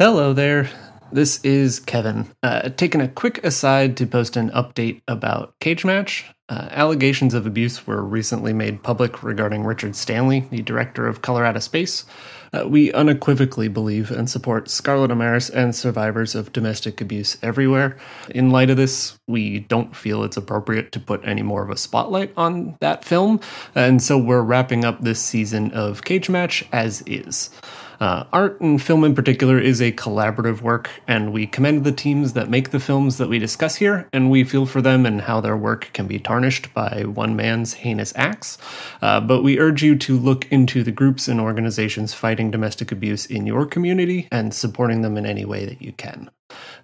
Hello there. This is Kevin. Uh, taking a quick aside to post an update about Cage Match. Uh, allegations of abuse were recently made public regarding Richard Stanley, the director of Color Out of Space. Uh, we unequivocally believe and support Scarlett Amaris and survivors of domestic abuse everywhere. In light of this, we don't feel it's appropriate to put any more of a spotlight on that film, and so we're wrapping up this season of Cage Match as is. Uh, art and film in particular is a collaborative work, and we commend the teams that make the films that we discuss here, and we feel for them and how their work can be tarnished by one man's heinous acts. Uh, but we urge you to look into the groups and organizations fighting domestic abuse in your community and supporting them in any way that you can.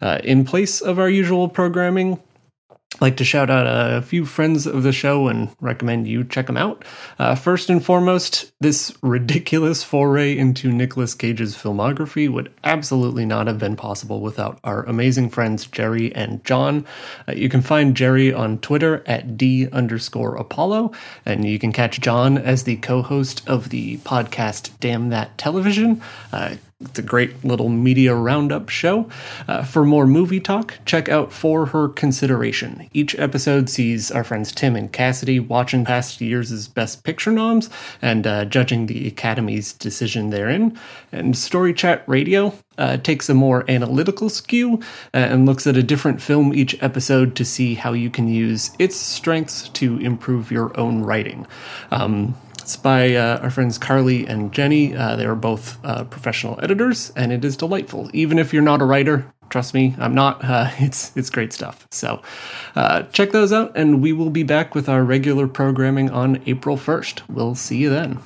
Uh, in place of our usual programming, like to shout out a few friends of the show and recommend you check them out. Uh, first and foremost, this ridiculous foray into Nicolas Cage's filmography would absolutely not have been possible without our amazing friends Jerry and John. Uh, you can find Jerry on Twitter at D underscore Apollo, and you can catch John as the co host of the podcast Damn That Television. Uh, it's a great little media roundup show. Uh, for more movie talk, check out For Her Consideration. Each episode sees our friends Tim and Cassidy watching past years' Best Picture noms and uh, judging the Academy's decision therein. And Story Chat Radio uh, takes a more analytical skew uh, and looks at a different film each episode to see how you can use its strengths to improve your own writing. Um, it's by uh, our friends Carly and Jenny. Uh, they are both uh, professional editors, and it is delightful. Even if you're not a writer, trust me, I'm not. Uh, it's it's great stuff. So uh, check those out, and we will be back with our regular programming on April 1st. We'll see you then.